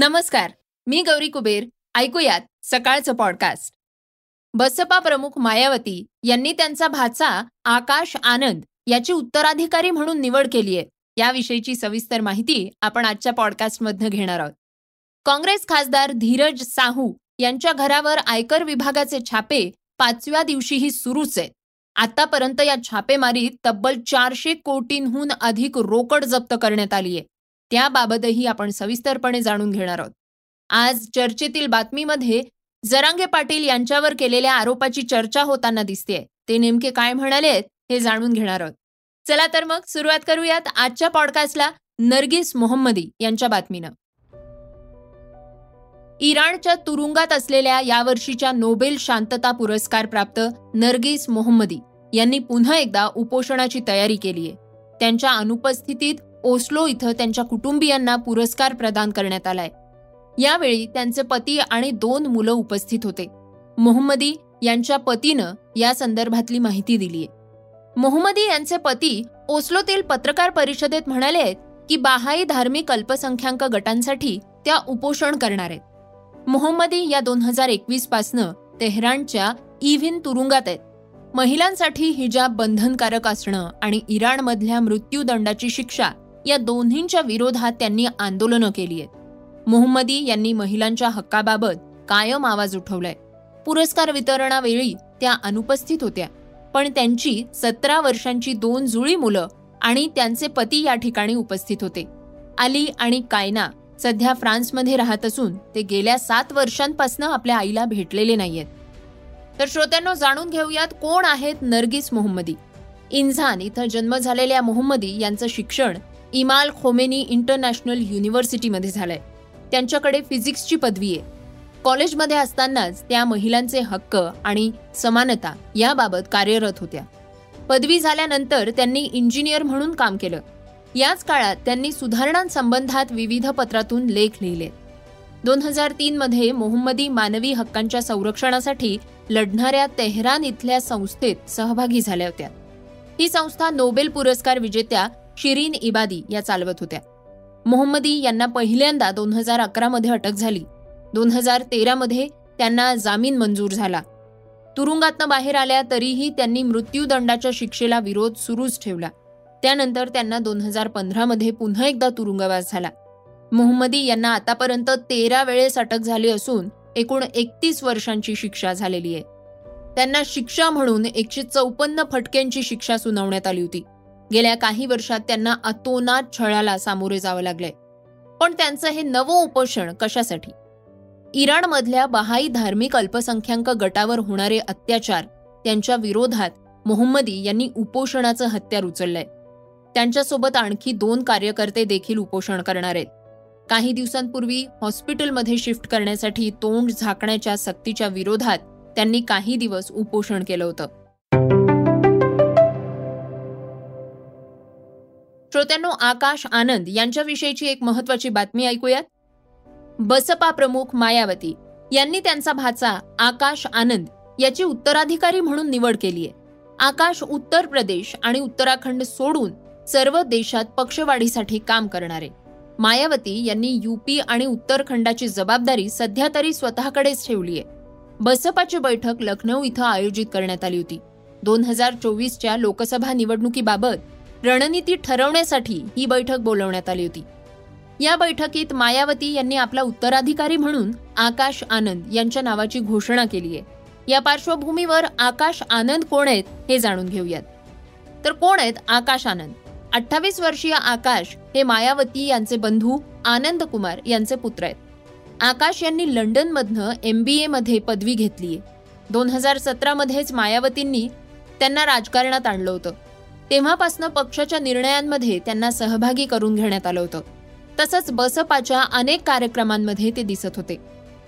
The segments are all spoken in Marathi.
नमस्कार मी गौरी कुबेर. ऐकूयात सकाळचं पॉडकास्ट बसपा प्रमुख मायावती यांनी त्यांचा भाचा आकाश आनंद याची उत्तराधिकारी म्हणून निवड केली आहे. याविषयीची सविस्तर माहिती आपण आजच्या पॉडकास्टमधनं घेणार आहोत. काँग्रेस खासदार धीरज साहू यांच्या घरावर आयकर विभागाचे छापे पाचव्या दिवशीही सुरूच आहेत. आतापर्यंत या छापेमारीत तब्बल चारशे कोटींहून अधिक रोकड जप्त करण्यात आली आहे. त्याबाबतही आपण सविस्तरपणे जाणून घेणार आहोत. आज चर्चेतील बातमीमध्ये जरांगे पाटील यांच्यावर केलेल्या आरोपाची चर्चा होताना दिसतेय. ते नेमके काय म्हणाले हे जाणून घेणार आहोत. चला तर मग सुरुवात करूयात आजच्या पॉडकास्टला नर्गिस मोहम्मदी यांच्या बातमीनं. इराणच्या तुरुंगात असलेल्या यावर्षीच्या नोबेल शांतता पुरस्कार प्राप्त नर्गिस मोहम्मदी यांनी पुन्हा एकदा उपोषणाची तयारी केली आहे त्यांच्या अनुपस्थितीत ओस्लो इथं त्यांच्या कुटुंबियांना पुरस्कार प्रदान करण्यात आलाय. यावेळी त्यांचे पती आणि दोन मुलं उपस्थित होते. मोहम्मदी यांच्या पतीनं या संदर्भातली माहिती दिलीय. मोहम्मदी यांचे पती ओस्लोतील पत्रकार परिषदेत म्हणाले आहेत की बाहाई धार्मिक अल्पसंख्याक गटांसाठी त्या उपोषण करणार आहेत. मोहम्मदी या दोन हजार एकवीस पासनं तेहरानच्या इव्हिन तुरुंगात आहेत. महिलांसाठी हिजाब बंधनकारक असणं आणि इराणमधल्या मृत्यूदंडाची शिक्षा या दोन्हींच्या विरोधात त्यांनी आंदोलनं केली आहेत. मोहम्मदी यांनी महिलांच्या हक्काबाबत कायम आवाज उठवलाय. पुरस्कार वितरणावेळी त्या अनुपस्थित होत्या. पण त्यांची सतरा वर्षांची दोन जुळी मुलं आणि त्यांचे पती या ठिकाणी उपस्थित होते. आली आणि कायना सध्या फ्रान्समध्ये राहत असून ते गेल्या सात वर्षांपासून आपल्या आईला भेटलेले नाहीयेत. तर श्रोत्यांना जाणून घेऊयात कोण आहेत नर्गिस मोहम्मदी. इंझान इथं जन्म झालेल्या मोहम्मदी यांचं शिक्षण इमाल खोमेनी इंटरनॅशनल युनिव्हर्सिटीमध्ये झालंय. त्यांच्याकडे फिजिक्सची पदवी आहे. कॉलेजमध्ये असतानाच त्या महिलांचे हक्क आणि समानता याबाबत कार्यरत होत्या. पदवी झाल्यानंतर त्यांनी इंजिनियर म्हणून काम केलं. याच काळात त्यांनी सुधारणांसंबंधात विविध पत्रातून लेख लिहिले. दोन हजार तीनमध्ये मोहम्मदी मानवी हक्कांच्या संरक्षणासाठी लढणाऱ्या तेहरान इथल्या संस्थेत सहभागी झाल्या होत्या. ही संस्था नोबेल पुरस्कार विजेत्या शिरीन इबादी या चालवत होत्या. मोहम्मदी यांना पहिल्यांदा दोन हजार अकरामध्ये अटक झाली. दोन हजार तेरामध्ये त्यांना जामीन मंजूर झाला. तुरुंगातनं बाहेर आल्या तरीही त्यांनी मृत्यूदंडाच्या शिक्षेला विरोध सुरूच ठेवला. त्यानंतर त्यांना दोन हजार पंधरामध्ये पुन्हा एकदा तुरुंगवास झाला. मोहम्मदी यांना आतापर्यंत तेरा वेळेस अटक झाली असून एकूण एकतीस वर्षांची शिक्षा झालेली आहे. त्यांना शिक्षा म्हणून एकशे चौपन्न फटक्यांची शिक्षा सुनावण्यात आली होती. गेल्या काही वर्षात त्यांना अतोनात छळाला सामोरे जावं लागलंय पण त्यांचं हे नवं उपोषण कशासाठी? इराणमधल्या बहाई धार्मिक अल्पसंख्याक गटावर होणारे अत्याचार त्यांच्या विरोधात मोहम्मदी यांनी उपोषणाचं हत्यार उचललंय. त्यांच्यासोबत आणखी दोन कार्यकर्ते देखील उपोषण करणार आहेत. काही दिवसांपूर्वी हॉस्पिटलमध्ये शिफ्ट करण्यासाठी तोंड झाकण्याच्या सक्तीच्या विरोधात त्यांनी काही दिवस उपोषण केलं होतं. श्रोत्यांनो आकाश आनंद यांच्याविषयीची एक महत्वाची बातमी ऐकूयात. बसपा प्रमुख मायावती यांनी त्यांचा भाचा आकाश आनंद याची उत्तराधिकारी म्हणून निवड केली आहे. आकाश उत्तर प्रदेश आणि उत्तराखंड सोडून सर्व देशात पक्षवाढीसाठी काम करणारे. मायावती यांनी युपी आणि उत्तरखंडाची जबाबदारी सध्या तरी स्वतःकडेच ठेवली आहे. बसपाची बैठक लखनौ इथं आयोजित करण्यात आली होती. दोन हजार चोवीसच्या लोकसभा निवडणुकीबाबत रणनीती ठरवण्यासाठी ही बैठक बोलवण्यात आली होती. या बैठकीत मायावती यांनी आपला उत्तराधिकारी म्हणून आकाश आनंद यांच्या नावाची घोषणा केली आहे. या पार्श्वभूमीवर आकाश आनंद कोण आहेत हे जाणून घेऊयात. तर कोण आहेत आकाश आनंद? अठ्ठावीस वर्षीय आकाश हे मायावती यांचे बंधू आनंद कुमार यांचे पुत्र आहेत. आकाश यांनी लंडनमधनं एम बी एमध्ये पदवी घेतली आहे दोन हजार सतरामध्येच मायावतींनी त्यांना राजकारणात आणलं होतं. तेव्हापासनं पक्षाच्या निर्णयांमध्ये त्यांना सहभागी करून घेण्यात आलं होतं. तसंच बसपाच्या अनेक कार्यक्रमांमध्ये ते दिसत होते.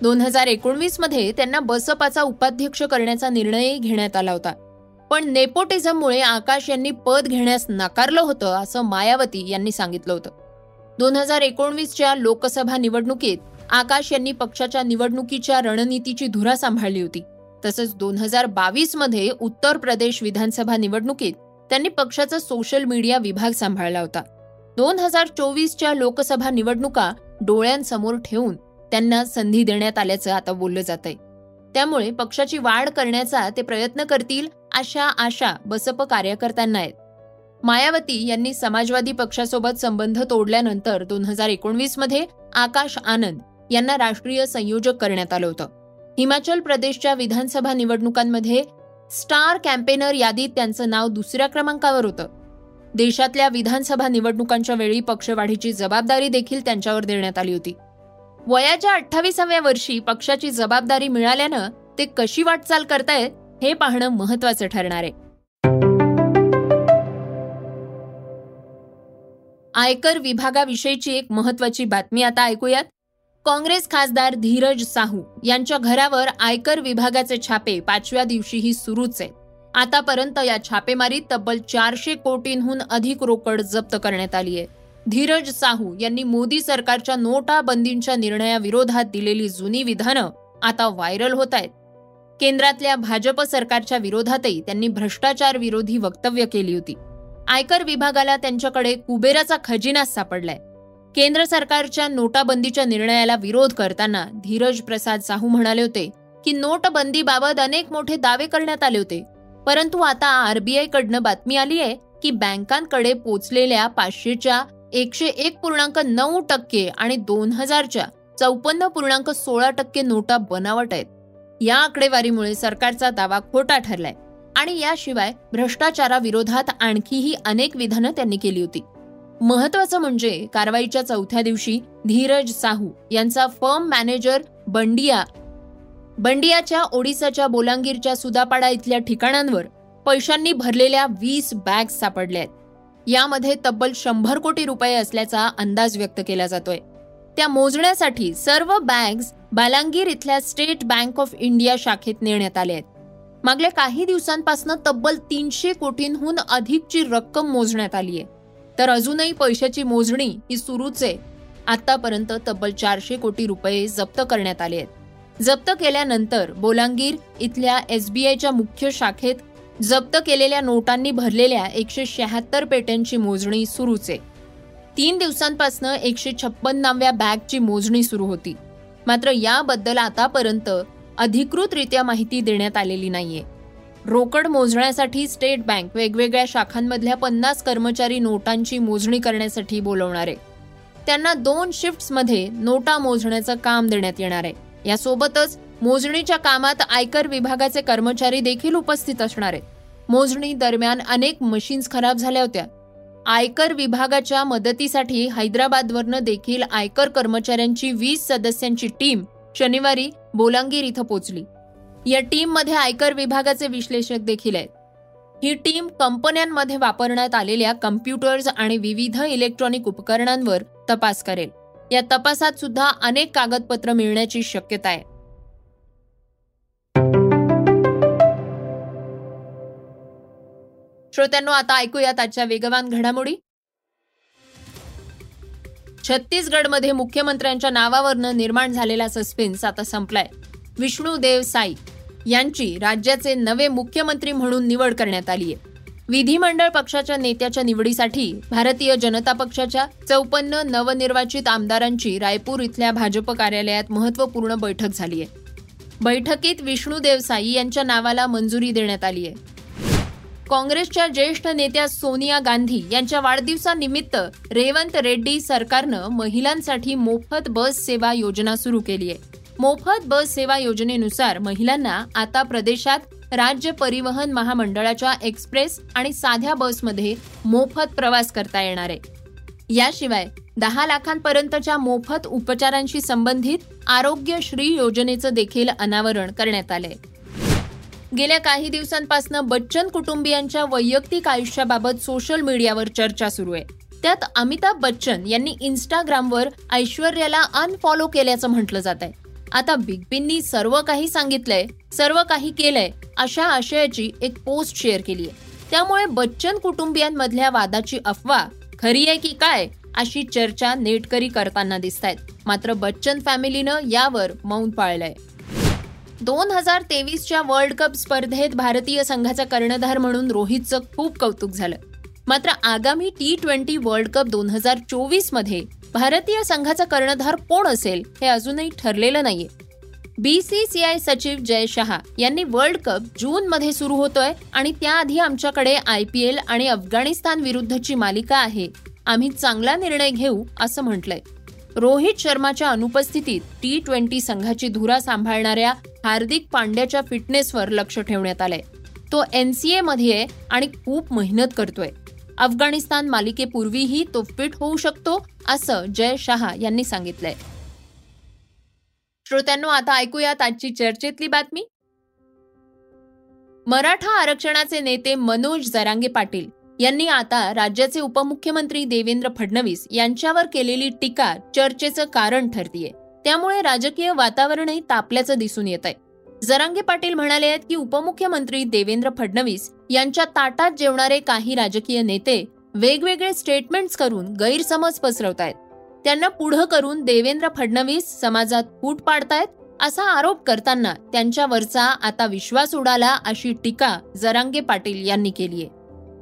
दोन हजार एकोणवीसमध्ये त्यांना बसपाचा उपाध्यक्ष करण्याचा निर्णयही घेण्यात आला होता. पण नेपोटिझममुळे आकाश यांनी पद घेण्यास नाकारलं होतं असं मायावती यांनी सांगितलं होतं. दोन हजार एकोणवीसच्या लोकसभा निवडणुकीत आकाश यांनी पक्षाच्या निवडणुकीच्या रणनीतीची धुरा सांभाळली होती. तसंच दोन हजार बावीसमध्ये उत्तर प्रदेश विधानसभा निवडणुकीत त्यांनी पक्षाचा सोशल मीडिया विभाग सांभाळला होता. दोन हजार चोवीसच्या लोकसभा निवडणुका डोळ्यांसमोर ठेवून त्यांना संधी देण्यात आल्याचं आता बोललं जात आहे त्यामुळे पक्षाची वाढ करण्याचा ते प्रयत्न करतील अशा आशा बसप कार्यकर्त्यांना आहेत. मायावती यांनी समाजवादी पक्षासोबत संबंध तोडल्यानंतर दोन हजार एकोणवीसमध्ये आकाश आनंद यांना राष्ट्रीय संयोजक करण्यात आलं होतं. हिमाचल प्रदेशच्या विधानसभा निवडणुकांमध्ये स्टार कॅम्पेनर यादीत त्यांचं नाव दुसऱ्या क्रमांकावर होतं. देशातल्या विधानसभा निवडणुकांच्या वेळी पक्षवाढीची जबाबदारी देखील त्यांच्यावर देण्यात आली होती. वयाच्या अठ्ठावीसाव्या वर्षी पक्षाची जबाबदारी मिळाल्यानं ते कशी वाटचाल करतायत हे पाहणं महत्वाचं ठरणार आहे. आयकर विभागाविषयीची एक महत्वाची बातमी आता ऐकूयात. काँग्रेस खासदार धीरज साहू यांच्या घरावर आयकर विभागाचे छापे पाचव्या दिवशीही सुरूच आहेत. आतापर्यंत या छापेमारीत तब्बल चारशे कोटींहून अधिक रोकड जप्त करण्यात आली आहे. धीरज साहू यांनी मोदी सरकारच्या नोटाबंदींच्या निर्णयाविरोधात दिलेली जुनी विधानं आता व्हायरल होत आहेत. केंद्रातल्या भाजप सरकारच्या विरोधातही त्यांनी भ्रष्टाचार विरोधी वक्तव्य केली होती. आयकर विभागाला त्यांच्याकडे कुबेराचा खजिनाच सापडलाय. केंद्र सरकारच्या नोटाबंदीच्या निर्णयाला विरोध करताना धीरज प्रसाद साहू म्हणाले होते की नोटबंदीबाबत अनेक मोठे दावे करण्यात आले होते. परंतु आता आरबीआय कडनं बातमी आली आहे की बँकांकडे पोचलेल्या पाचशेच्या एकशे एक पूर्णांक नऊ टक्के आणि दोन हजारच्या चौपन्न पूर्णांक सोळा टक्के नोटा बनावट आहेत. या आकडेवारीमुळे सरकारचा दावा खोटा ठरलाय आणि याशिवाय भ्रष्टाचाराविरोधात आणखीही अनेक विधानं त्यांनी केली होती. महत्वाचं म्हणजे कारवाईच्या चौथ्या दिवशी धीरज साहू यांचा फर्म मॅनेजर बंडिया बंडियाच्या ओडिसाच्या बोलांगीरच्या सुदापाडा इथल्या ठिकाणांवर पैशांनी भरलेल्या वीस बॅग सापडल्या आहेत. यामध्ये तब्बल शंभर कोटी रुपये असल्याचा अंदाज व्यक्त केला जातोय. त्या मोजण्यासाठी सर्व बॅग्स बालांगीर इथल्या स्टेट बँक ऑफ इंडिया शाखेत नेण्यात आल्या आहेत. मागल्या काही दिवसांपासून तब्बल तीनशे कोटींहून अधिकची रक्कम मोजण्यात आली आहे. तर अजूनही पैशाची मोजणी ही सुरूच आहे. आतापर्यंत तब्बल चारशे कोटी रुपये जप्त करण्यात आले आहेत. जप्त केल्यानंतर बोलांगीर इथल्या एसबीआयच्या मुख्य शाखेत जप्त केलेल्या नोटांनी भरलेल्या एकशे शहात्तर पेट्यांची मोजणी सुरूच आहे. तीन दिवसांपासून एकशे छप्पन्नाव्या बॅगची मोजणी सुरू होती. मात्र याबद्दल आतापर्यंत अधिकृतरित्या माहिती देण्यात आलेली नाहीये. रोकड मोजण्यासाठी स्टेट बँक वेगवेगळ्या शाखांमधल्या पन्नास कर्मचारी नोटांची मोजणी करण्यासाठी बोलवणार आहे. त्यांना दोन शिफ्ट्समध्ये नोटा मोजण्याचं काम देण्यात येणार आहे. यासोबतच मोजणीच्या कामात आयकर विभागाचे कर्मचारी देखील उपस्थित असणार आहेत. मोजणी दरम्यान अनेक मशीन्स खराब झाल्या होत्या. आयकर विभागाच्या मदतीसाठी हैदराबादवरनं देखील आयकर कर्मचाऱ्यांची वीस सदस्यांची टीम शनिवारी बोलांगीर इथं पोचली. या टीममध्ये आयकर विभागाचे विश्लेषक देखील आहेत. ही टीम कंपन्यांमध्ये वापरण्यात आलेल्या कम्प्युटर्स आणि विविध इलेक्ट्रॉनिक उपकरणांवर तपास करेल. या तपासात सुद्धा अनेक कागदपत्र मिळण्याची शक्यता आहे. श्रोत्यांनो आता ऐकूयात आजच्या वेगवान घडामोडी. छत्तीसगडमध्ये मुख्यमंत्र्यांच्या नावावरनं निर्माण झालेला सस्पेन्स आता संपलाय. विष्णू देव साई यांची राज्याचे नवे मुख्यमंत्री म्हणून निवड करण्यात आली आहे. विधिमंडळ पक्षाच्या नेत्याच्या निवडीसाठी भारतीय जनता पक्षाच्या चौपन्न नवनिर्वाचित आमदारांची रायपूर इथल्या भाजप कार्यालयात महत्त्वपूर्ण बैठक झाली आहे. बैठकीत विष्णू देवसाई यांच्या नावाला मंजुरी देण्यात आली आहे. काँग्रेसच्या ज्येष्ठ नेत्या सोनिया गांधी यांच्या वाढदिवसानिमित्त रेवंत रेड्डी सरकारनं महिलांसाठी मोफत बस सेवा योजना सुरू केली आहे. मोफत बस सेवा योजनेनुसार महिलांना आता प्रदेशात राज्य परिवहन महामंडळाच्या एक्सप्रेस आणि साध्या बसमध्ये मोफत प्रवास करता येणार आहे. याशिवाय दहा लाखांपर्यंतच्या मोफत उपचारांशी संबंधित आरोग्य श्री योजनेचं देखील अनावरण करण्यात आलंय. गेल्या काही दिवसांपासून बच्चन कुटुंबियांच्या वैयक्तिक आयुष्याबाबत सोशल मीडियावर चर्चा सुरू आहे. त्यात अमिताभ बच्चन यांनी इन्स्टाग्रामवर ऐश्वर्याला अनफॉलो केल्याचं म्हटलं जात आहे आता बिग बींनी सर्व काही सांगितलंय सर्व काही केलंय अशा आशयाची एक पोस्ट शेअर केली आहे त्यामुळे बच्चन कुटुंबियांमधल्या वादाची अफवा खरी आहे की काय अशी चर्चा नेटकरी करताना दिसत आहेत मात्र बच्चन फॅमिलीनं यावर मौन पाळलंय. दोन हजार तेवीसच्या वर्ल्ड कप स्पर्धेत भारतीय संघाचा कर्णधार म्हणून रोहितचं खूप कौतुक झालं. मात्र आगामी टी ट्वेंटी वर्ल्ड कप दोन हजार चोवीसमध्ये भारतीय संघाचा कर्णधार कोण असेल हे अजूनही ठरलेलं नाहीये. बीसीसीआय सचिव जय शहा यांनी वर्ल्ड कप जून मध्ये सुरू होतोय आणि त्याआधी आमच्याकडे आय पी एल आणि अफगाणिस्तान विरुद्धची मालिका आहे. आम्ही चांगला निर्णय घेऊ असं म्हटलंय. रोहित शर्माच्या अनुपस्थितीत टी ट्वेंटी संघाची धुरा सांभाळणाऱ्या हार्दिक पांड्याच्या फिटनेसवर लक्ष ठेवण्यात आलंय. तो एन एनसीए मध्ये आणि खूप मेहनत करतोय. अफगाणिस्तान मालिकेपूर्वीही तो फिट होऊ शकतो असं जय शहा यांनी सांगितलंय. श्रोत्यांनो आता ऐकूयात आजची चर्चेतली बातमी. मराठा आरक्षणाचे नेते मनोज जरांगे पाटील यांनी आता राज्याचे उपमुख्यमंत्री देवेंद्र फडणवीस यांच्यावर केलेली टीका चर्चेचं कारण ठरतीये. त्यामुळे राजकीय वातावरणही तापल्याचं दिसून येत आहे जरांगे पाटील म्हणाले आहेत की उपमुख्यमंत्री देवेंद्र फडणवीस यांच्या ताटात जेवणारे काही राजकीय नेते वेगवेगळे स्टेटमेंट्स करून गैरसमज पसरवत आहेत त्यांना पुढं करून देवेंद्र फडणवीस समाजात फूट पाडतायत असा आरोप करताना त्यांच्यावरचा आता विश्वास उडाला अशी टीका जरांगे पाटील यांनी केलीय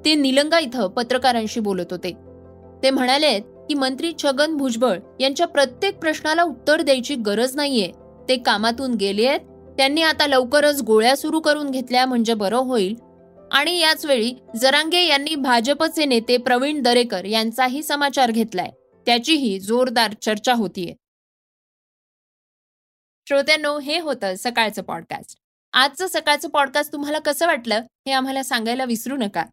ते निलंगा इथं पत्रकारांशी बोलत होते. ते म्हणाले की मंत्री छगन भुजबळ यांच्या प्रत्येक प्रश्नाला उत्तर द्यायची गरज नाहीये. ते कामातून गेले आहेत त्यांनी आता लवकरच गोळ्या सुरू करून घेतल्या म्हणजे बरं होईल. आणि याच वेळी जरांगे यांनी भाजपचे नेते प्रवीण दरेकर यांचाही समाचार घेतलाय. त्याचीही जोरदार चर्चा होतीये. श्रोत्यांनो हे होतं सकाळचं पॉडकास्ट आजचं सकाळचं पॉडकास्ट तुम्हाला कसं वाटलं हे आम्हाला सांगायला विसरू नका.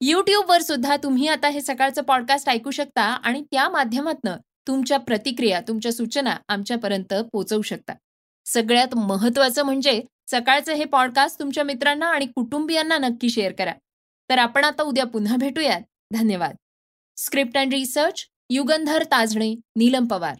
यूट्यूबवर सुद्धा तुम्ही आता हे सकाळचं पॉडकास्ट ऐकू शकता आणि त्या माध्यमातनं तुमच्या प्रतिक्रिया तुमच्या सूचना आमच्यापर्यंत पोहोचवू शकता. सगळ्यात महत्वाचं म्हणजे सकाळचं हे पॉडकास्ट तुमच्या मित्रांना आणि कुटुंबियांना नक्की शेअर करा. तर आपण आता उद्या पुन्हा भेटूयात. धन्यवाद. Script and research Yugandhar Tajne Neelam Pawar.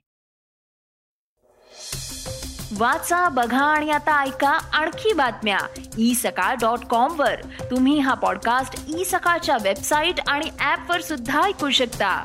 वाचा बघा आणि आता ऐका आणखी बातम्या. ई सकाळ डॉट कॉम वर. तुम्ही हा पॉडकास्ट ई सकाळच्या वेबसाईट आणि ऍप वर सुद्धा ऐकू शकता.